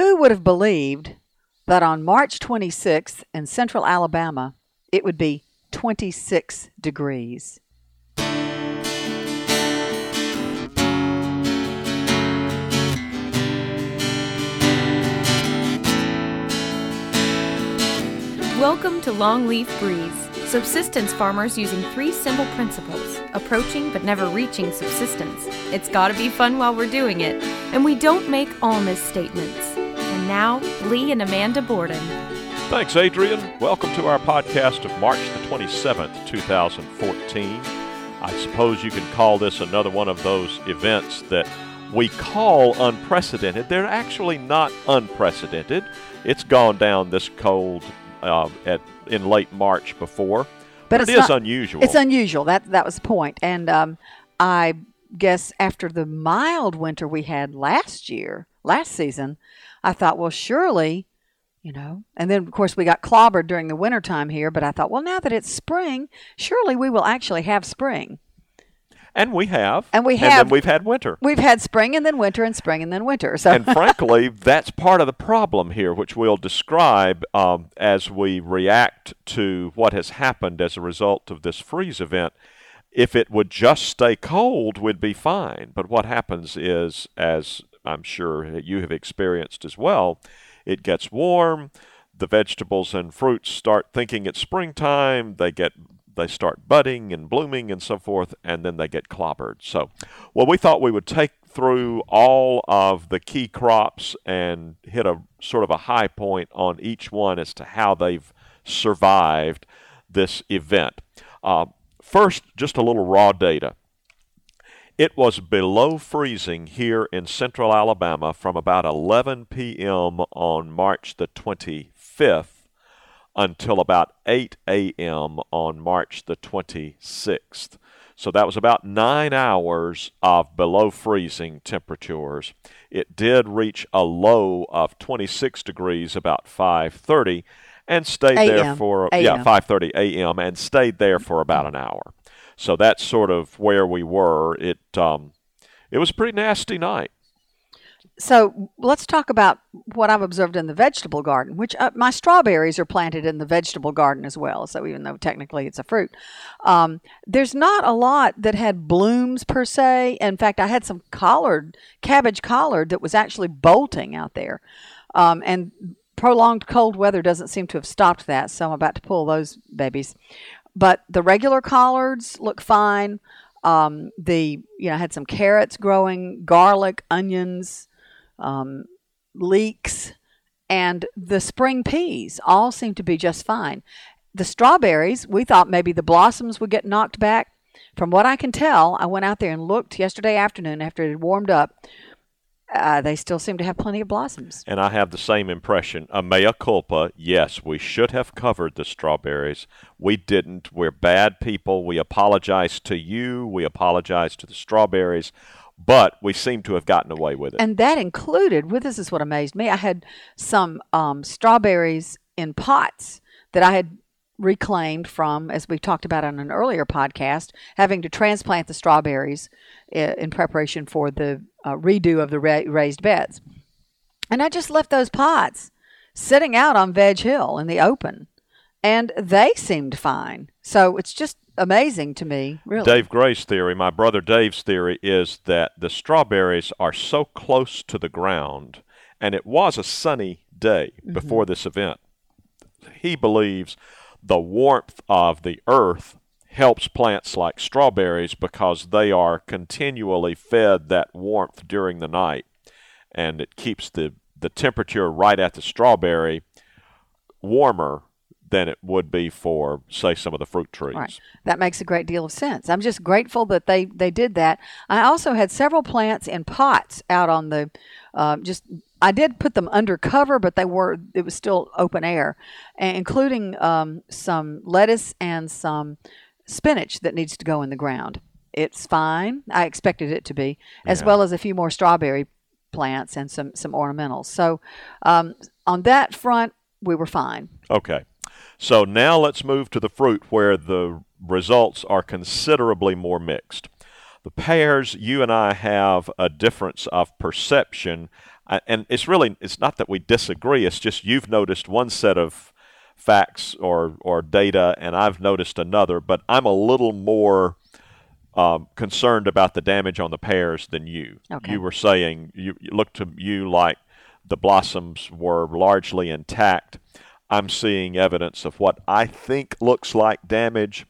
Who would have believed that on March 26th in central Alabama it would be 26 degrees? Welcome to Longleaf Breeze, subsistence farmers using three simple principles approaching but never reaching subsistence. It's gotta be fun while we're doing it, and we don't make all misstatements. And now, Lee and Amanda Borden. Thanks, Adrian. Welcome to our podcast of March the 27th, 2014. I suppose you can call this another one of those events that we call unprecedented. They're actually not unprecedented. It's gone down this cold uh, at in late March before, but, But it it's not- unusual. It's unusual. That that was the point. And um, I guess after the mild winter we had last year, last season, I thought, well, surely, you know. And then of course we got clobbered during the wintertime here. But I thought, well, now that it's spring, surely we will actually have spring. and we have, And we then have- we've had winter. We've had spring and then winter and spring and then winter. So and frankly, that's part of the problem here, which we'll describe um, as we react to what has happened as a result of this freeze event. If it would just stay cold, we'd be fine. But what happens is, as I'm sure you have experienced as well, it gets warm. The vegetables and fruits start thinking it's springtime. They get they start budding and blooming and so forth, and then they get clobbered. So, well, we thought we would take through all of the key crops and hit a sort of a high point on each one as to how they've survived this event. Uh, first, just a little raw data. It was below freezing here in central Alabama from about 11 p.m. on March the 25th until about 8 a.m. on March the 26th. So that was about nine hours of below freezing temperatures. It did reach a low of 26 degrees about 5:30 and stayed there for yeah 5:30 a.m. and stayed there for about an hour. So that's sort of where we were. It um, it was a pretty nasty night. So let's talk about what I've observed in the vegetable garden, which uh, my strawberries are planted in the vegetable garden as well. So even though technically it's a fruit, um, there's not a lot that had blooms per se. In fact, I had some collard, cabbage collard that was actually bolting out there. Um, and prolonged cold weather doesn't seem to have stopped that. So I'm about to pull those babies. But the regular collards look fine. Um, the you know I had some carrots growing, garlic, onions, um, leeks, and the spring peas all seem to be just fine. The strawberries, we thought maybe the blossoms would get knocked back. From what I can tell, I went out there and looked yesterday afternoon after it had warmed up. Uh, they still seem to have plenty of blossoms. And I have the same impression. A mea culpa. Yes, we should have covered the strawberries. We didn't. We're bad people. We apologize to you. We apologize to the strawberries. But we seem to have gotten away with it. And that included, well, this is what amazed me. I had some um, strawberries in pots that I had reclaimed from, as we talked about on an earlier podcast, having to transplant the strawberries in preparation for the uh, redo of the ra- raised beds. And I just left those pots sitting out on Veg Hill in the open, and they seemed fine. So it's just amazing to me, really. Dave Gray's theory, my brother Dave's theory, is that the strawberries are so close to the ground, and it was a sunny day before this event. He believes the warmth of the earth helps plants like strawberries because they are continually fed that warmth during the night, and it keeps the, the temperature right at the strawberry warmer than it would be for, say, some of the fruit trees. Right. That makes a great deal of sense. I'm just grateful that they, they did that. I also had several plants in pots out on the, uh, just, I did put them under cover, but they were, it was still open air, including um, some lettuce and some spinach that needs to go in the ground. It's fine. I expected it to be, as Yeah. well as a few more strawberry plants and some, some ornamentals. So um, on that front, we were fine. Okay. So now let's move to the fruit where the results are considerably more mixed. The pears, you and I have a difference of perception. And it's really it's not that we disagree. It's just you've noticed one set of facts or or data, and I've noticed another. But I'm a little more um, concerned about the damage on the pears than you. Okay. You were saying you, you looked to you like the blossoms were largely intact. I'm seeing evidence of what I think looks like damage.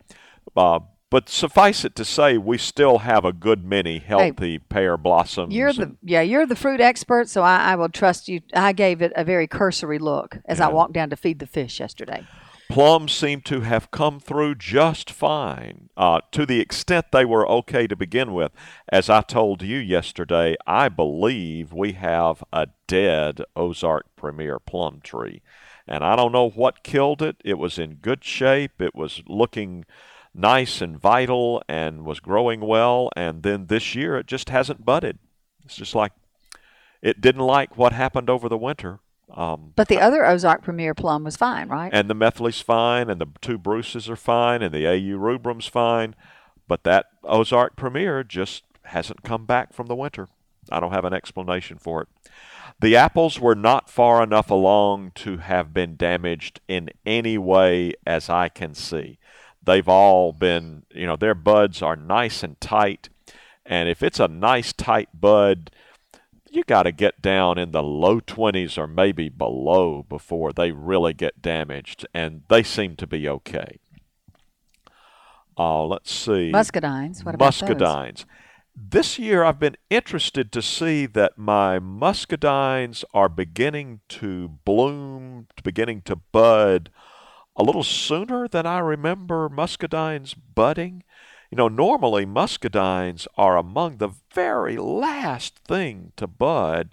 Uh, but suffice it to say, we still have a good many healthy pear blossoms. You're the yeah, you're the fruit expert, so I, I will trust you. I gave it a very cursory look as I walked down to feed the fish yesterday. plums seem to have come through just fine uh, to the extent they were okay to begin with. As I told you yesterday, I believe we have a dead Ozark Premier plum tree. And I don't know what killed it. It was in good shape, it was looking nice and vital, and was growing well. And then this year, it just hasn't budded. It's just like it didn't like what happened over the winter. Um, But the other Ozark Premier plum was fine, right? and the Methley's fine, and the two Bruces are fine, and the AU Rubrum's fine, but that Ozark Premier just hasn't come back from the winter. I don't have an explanation for it. The apples were not far enough along to have been damaged in any way as I can see. They've all been, you know, their buds are nice and tight, and if it's a nice tight bud, you got to get down in the low 20s or maybe below before they really get damaged, and they seem to be okay. Uh, let's see. Muscadines. What about those? This year, I've been interested to see that my muscadines are beginning to bloom, beginning to bud a little sooner than I remember muscadines budding. You know, normally muscadines are among the very last thing to bud,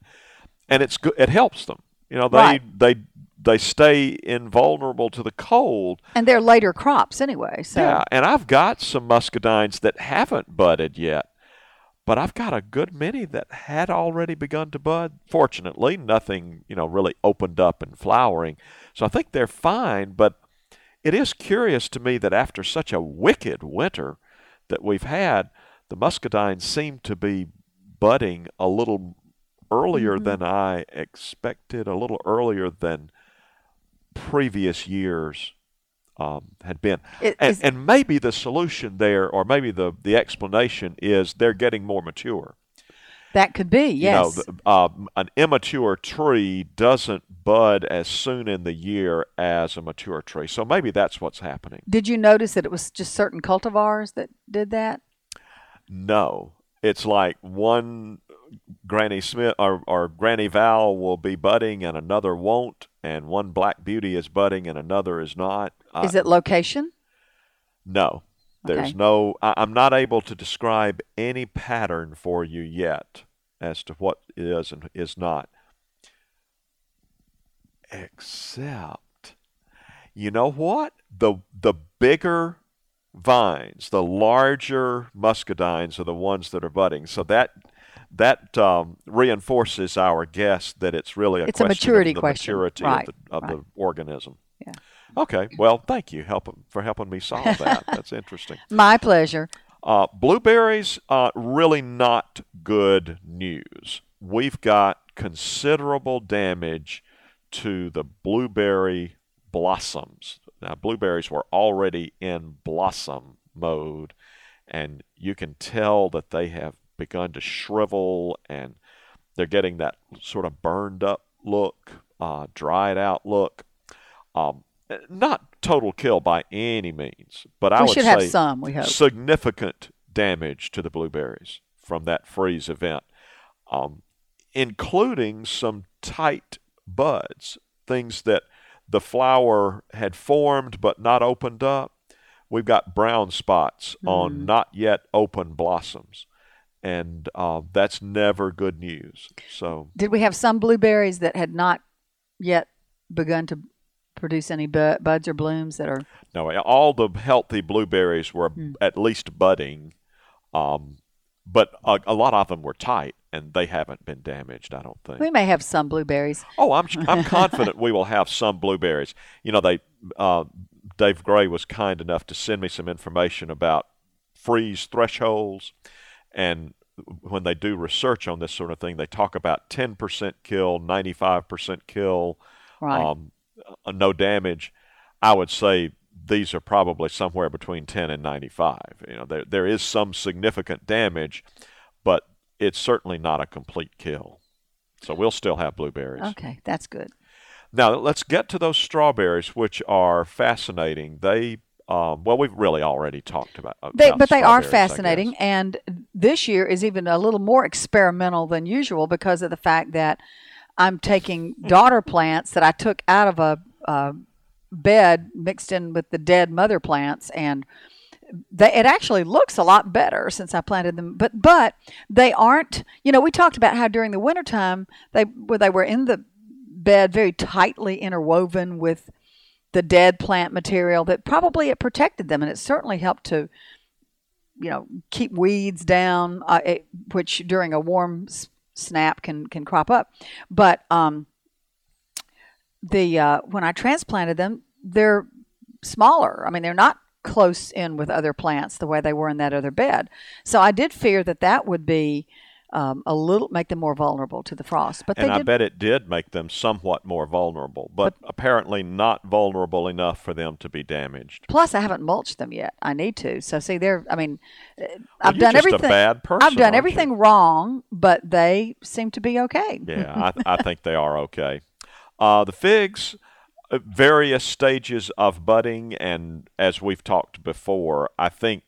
and it's good. It helps them. You know, they Right. they they stay invulnerable to the cold. And they're later crops anyway. So Yeah, and I've got some muscadines that haven't budded yet, but I've got a good many that had already begun to bud. Fortunately, nothing, you know, really opened up and flowering. So I think they're fine, but it is curious to me that after such a wicked winter that we've had, the muscadines seem to be budding a little earlier Mm-hmm. than I expected, a little earlier than previous years um, had been. It- and, and maybe the solution there, or maybe the, the explanation is they're getting more mature. that could be, yes. You know, the, uh, an immature tree doesn't bud as soon in the year as a mature tree. So maybe that's what's happening. Did you notice that it was just certain cultivars that did that? No, it's like one Granny Smith or, or Granny Val will be budding and another won't, and one Black Beauty is budding and another is not. Uh, Is it location? No. There's Okay. no, I, I'm not able to describe any pattern for you yet as to what is and is not. Except, you know what? The, the bigger vines, the larger muscadines are the ones that are budding. So that, that um, reinforces our guess that it's really a It's a maturity of the question. maturity Right, of, the, of right. the organism. Yeah. Okay. Well, thank you help, for helping me solve that. That's interesting. My pleasure. Uh, blueberries, uh, really not good news. We've got considerable damage to the blueberry blossoms. Now, blueberries were already in blossom mode, and you can tell that they have begun to shrivel and they're getting that sort of burned up look, uh, dried out look. Um, not total kill by any means, but I we would should say have some, we hope. significant damage to the blueberries from that freeze event, um, including some tight buds, things that the flower had formed but not opened up. We've got brown spots on not yet open blossoms, and uh, that's never good news. So Did we have some blueberries that had not yet begun to produce any bu- buds or blooms that are No, all the healthy blueberries were at least budding, um, but a, a lot of them were tight, and they haven't been damaged. I don't think. we may have some blueberries Oh, I'm I'm confident we will have some blueberries. You know, they uh, Dave Gray was kind enough to send me some information about freeze thresholds, and when they do research on this sort of thing, they talk about 10% kill, 95% kill, Right. um, uh, no damage. I would say these are probably somewhere between 10 and 95. You know, there there is some significant damage, but it's certainly not a complete kill. So we'll still have blueberries. okay, that's good. Now let's get to those strawberries, which are fascinating. They um, well, we've really already talked about. They, but they are fascinating, and this year is even a little more experimental than usual because of the fact that I'm taking daughter plants that I took out of a, a bed mixed in with the dead mother plants, and they, it actually looks a lot better since I planted them. But but they aren't. You know, we talked about how during the wintertime they where they were in the bed very tightly interwoven with the dead plant material that probably it protected them and it certainly helped to you know keep weeds down uh, it, which during a warm snap can can crop up. But um the uh, when I transplanted them they're smaller. I mean they're not close in with other plants the way they were in that other bed. So I did fear that that would be um, a little make them more vulnerable to the frost but and I did bet it did make them somewhat more vulnerable, but, apparently not vulnerable enough for them to be damaged. Plus, I haven't mulched them yet. I need to. So, see, they're. I mean, uh, Well, I've done everything. bad person, I've done aren't you? everything wrong, but they seem to be okay. Yeah, I, I think they are okay. Uh, the figs, uh, various stages of budding, and as we've talked before, I think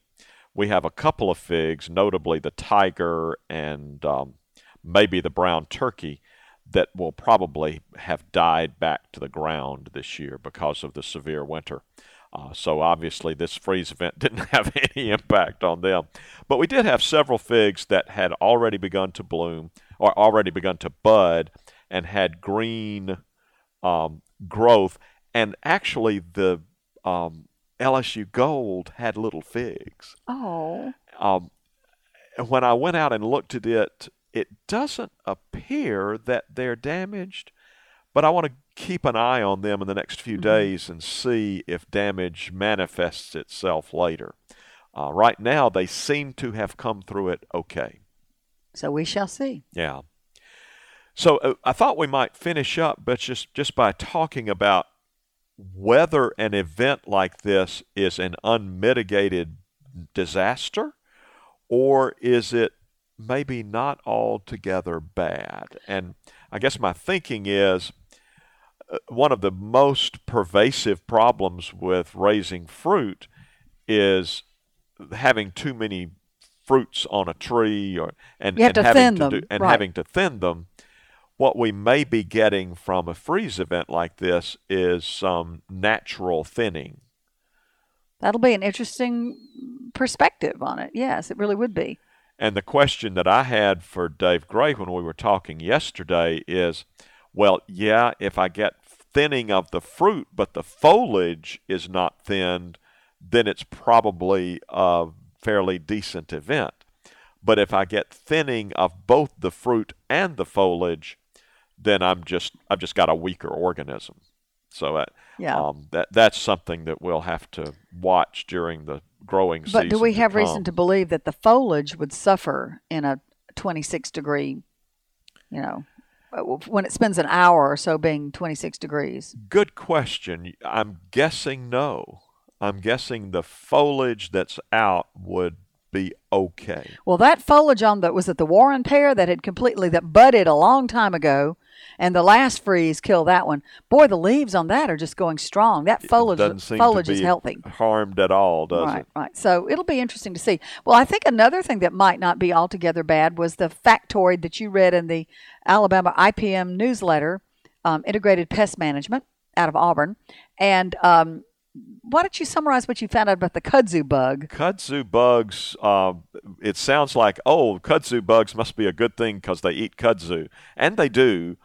we have a couple of figs, notably the tiger and um, maybe the brown turkey, that will probably have died back to the ground this year because of the severe winter. Uh, so obviously, this freeze event didn't have any impact on them. But we did have several figs that had already begun to bloom or already begun to bud and had green um, growth. And actually, the um, LSU Gold had little figs. Oh, Um, when I went out and looked at it, it doesn't appear that they're damaged, but I want to keep an eye on them in the next few days and see if damage manifests itself later. Uh, right now, they seem to have come through it okay. so we shall see. Yeah. So uh, I thought we might finish up, but just just by talking about whether an event like this is an unmitigated disaster, or is it maybe not altogether bad? And I guess my thinking is uh, one of the most pervasive problems with raising fruit is having too many fruits on a tree or and, and to having to do, and right. having to thin them what we may be getting from a freeze event like this is some natural thinning That'll be an interesting perspective on it. Yes, it really would be. And the question that I had for Dave Gray when we were talking yesterday is well, yeah, if I get thinning of the fruit, but the foliage is not thinned, then it's probably a fairly decent event. But if I get thinning of both the fruit and the foliage, then I'm just I've just got a weaker organism. So uh, Yeah. um, that that's something that we'll have to watch during the growing season. But do we have reason to believe that the foliage would suffer in a 26 degree, you know, when it spends an hour or so being 26 degrees? Good question. I'm guessing no. I'm guessing the foliage that's out would be okay. Well, that foliage on the was at the Warren pear that had completely that budded a long time ago, and the last freeze killed that one. Boy, the leaves on that are just going strong. That foliage Doesn't seem foliage to be is healthy. harmed at all, does right, it? right. So it'll be interesting to see. Well, I think another thing that might not be altogether bad was the factoid that you read in the Alabama IPM newsletter, um, Integrated Pest Management out of Auburn. And um, why don't you summarize what you found out about the kudzu bug? Kudzu bugs, uh, it sounds like, oh, kudzu bugs must be a good thing because they eat kudzu. And they do,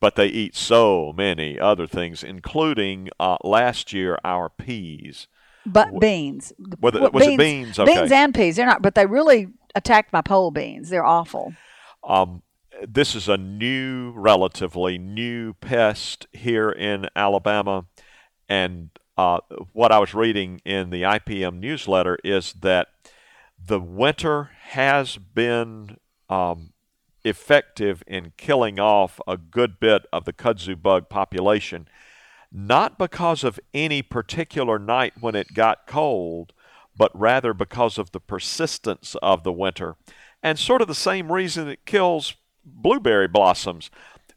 but they eat so many other things, including uh, last year our peas. But beans. What, was it beans? Okay. Beans and peas. They're not, but they really attacked my pole beans. They're awful. Um, this is a new, relatively new pest here in Alabama. And uh, what I was reading in the IPM newsletter is that the winter has been um, effective in killing off a good bit of the kudzu bug population, not because of any particular night when it got cold, but rather because of the persistence of the winter. And sort of the same reason it kills blueberry blossoms.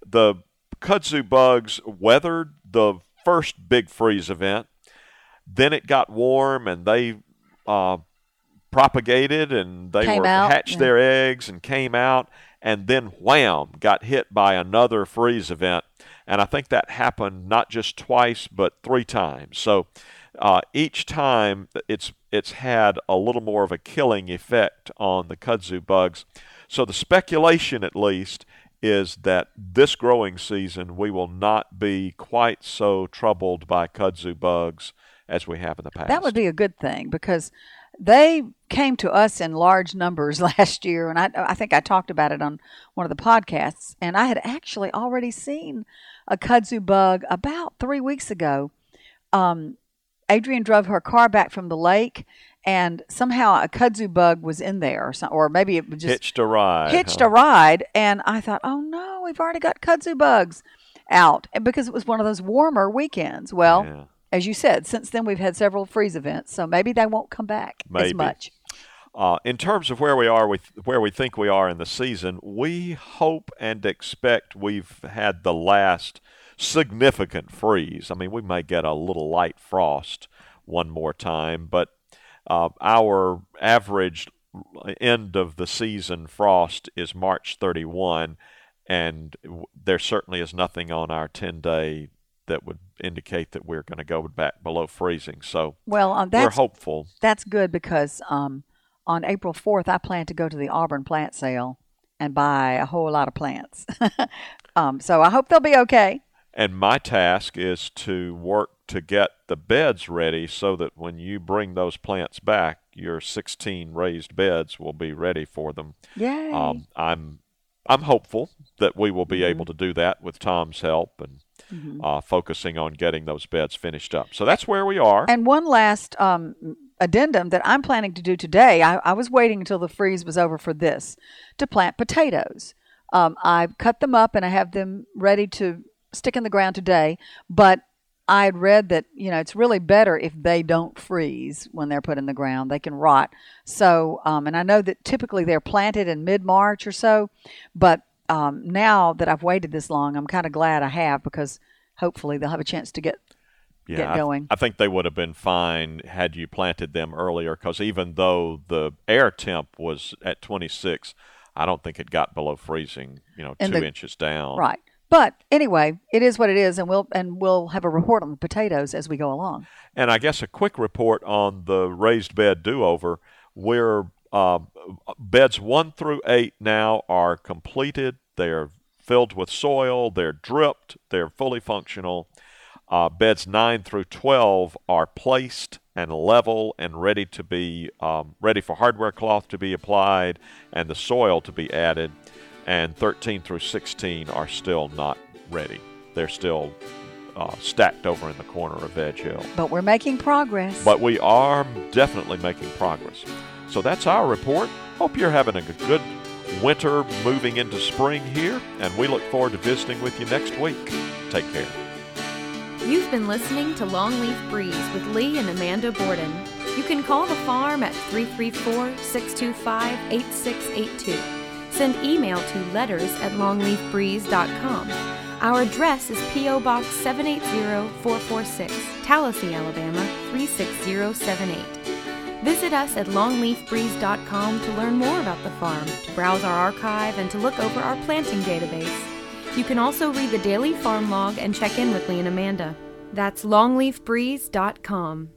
The kudzu bugs weathered the first big freeze event. Then it got warm and they uh, propagated and they Came were out, hatched yeah. their eggs and came out. And then wham got hit by another freeze event. And i think that happened not just twice but three times. So uh, each time it's it's had a little more of a killing effect on the kudzu bugs. So the speculation at least is that this growing season we will not be quite so troubled by kudzu bugs as we have in the past That would be a good thing because they came to us in large numbers last year, and I, I think I talked about it on one of the podcasts. And I had actually already seen a kudzu bug about three weeks ago. Um, Adrian drove her car back from the lake, and somehow a kudzu bug was in there, or, some, or maybe it was just hitched a ride hitched huh? a ride, and I thought, oh no, we've already got kudzu bugs out because it was one of those warmer weekends. Well, Yeah. As you said, since then we've had several freeze events, so maybe they won't come back as much. Uh, in terms of where we are with where we think we are in the season, we hope and expect we've had the last significant freeze. I mean, we may get a little light frost one more time, but uh, our average end of the season frost is March 31, and w- there certainly is nothing on our 10 day that would indicate that we're going to go back below freezing. So Well, um, we're hopeful. that's good because um, on April fourth, I plan to go to the Auburn plant sale and buy a whole lot of plants. um, so I hope they'll be okay. And my task is to work to get the beds ready so that when you bring those plants back, your 16 raised beds will be ready for them. Yay! Um, I'm I'm hopeful that we will be able to do that with Tom's help and uh, focusing on getting those beds finished up. So that's where we are. And one last um, addendum that I'm planning to do today. I, I was waiting until the freeze was over for this to plant potatoes. Um, I've cut them up and I have them ready to stick in the ground today. But I had read that you know it's really better if they don't freeze when they're put in the ground; they can rot. So, um, and I know that typically they're planted in mid March or so, but um, now that I've waited this long, I'm kind of glad I have because hopefully they'll have a chance to get yeah, get I going. I, think they would have been fine had you planted them earlier because even though the air temp was at 26, I don't think it got below freezing, you know, And two the- inches down. Right. But anyway, it is what it is, and we'll and we'll have a report on the potatoes as we go along. And I guess a quick report on the raised bed do over. We're uh, beds one through eight now are completed. They're filled with soil. They're dripped. They're fully functional. Uh, beds nine through twelve are placed and level and ready to be um, ready for hardware cloth to be applied and the soil to be added. And 13 through 16 are still not ready. They're still uh, stacked over in the corner of Veg Hill. But we're making progress. But we are definitely making progress. So that's our report. Hope you're having a good winter moving into spring here, and we look forward to visiting with you next week. Take care. You've been listening to Longleaf Breeze with Lee and Amanda Borden. You can call the farm at 334 625 8682. Send email to letters at longleafbreeze.com. Our address is P.O. Box 780446, Tallassee, Alabama 36078. Visit us at longleafbreeze.com to learn more about the farm, to browse our archive, and to look over our planting database. You can also read the daily farm log and check in with Lee and Amanda. That's longleafbreeze.com.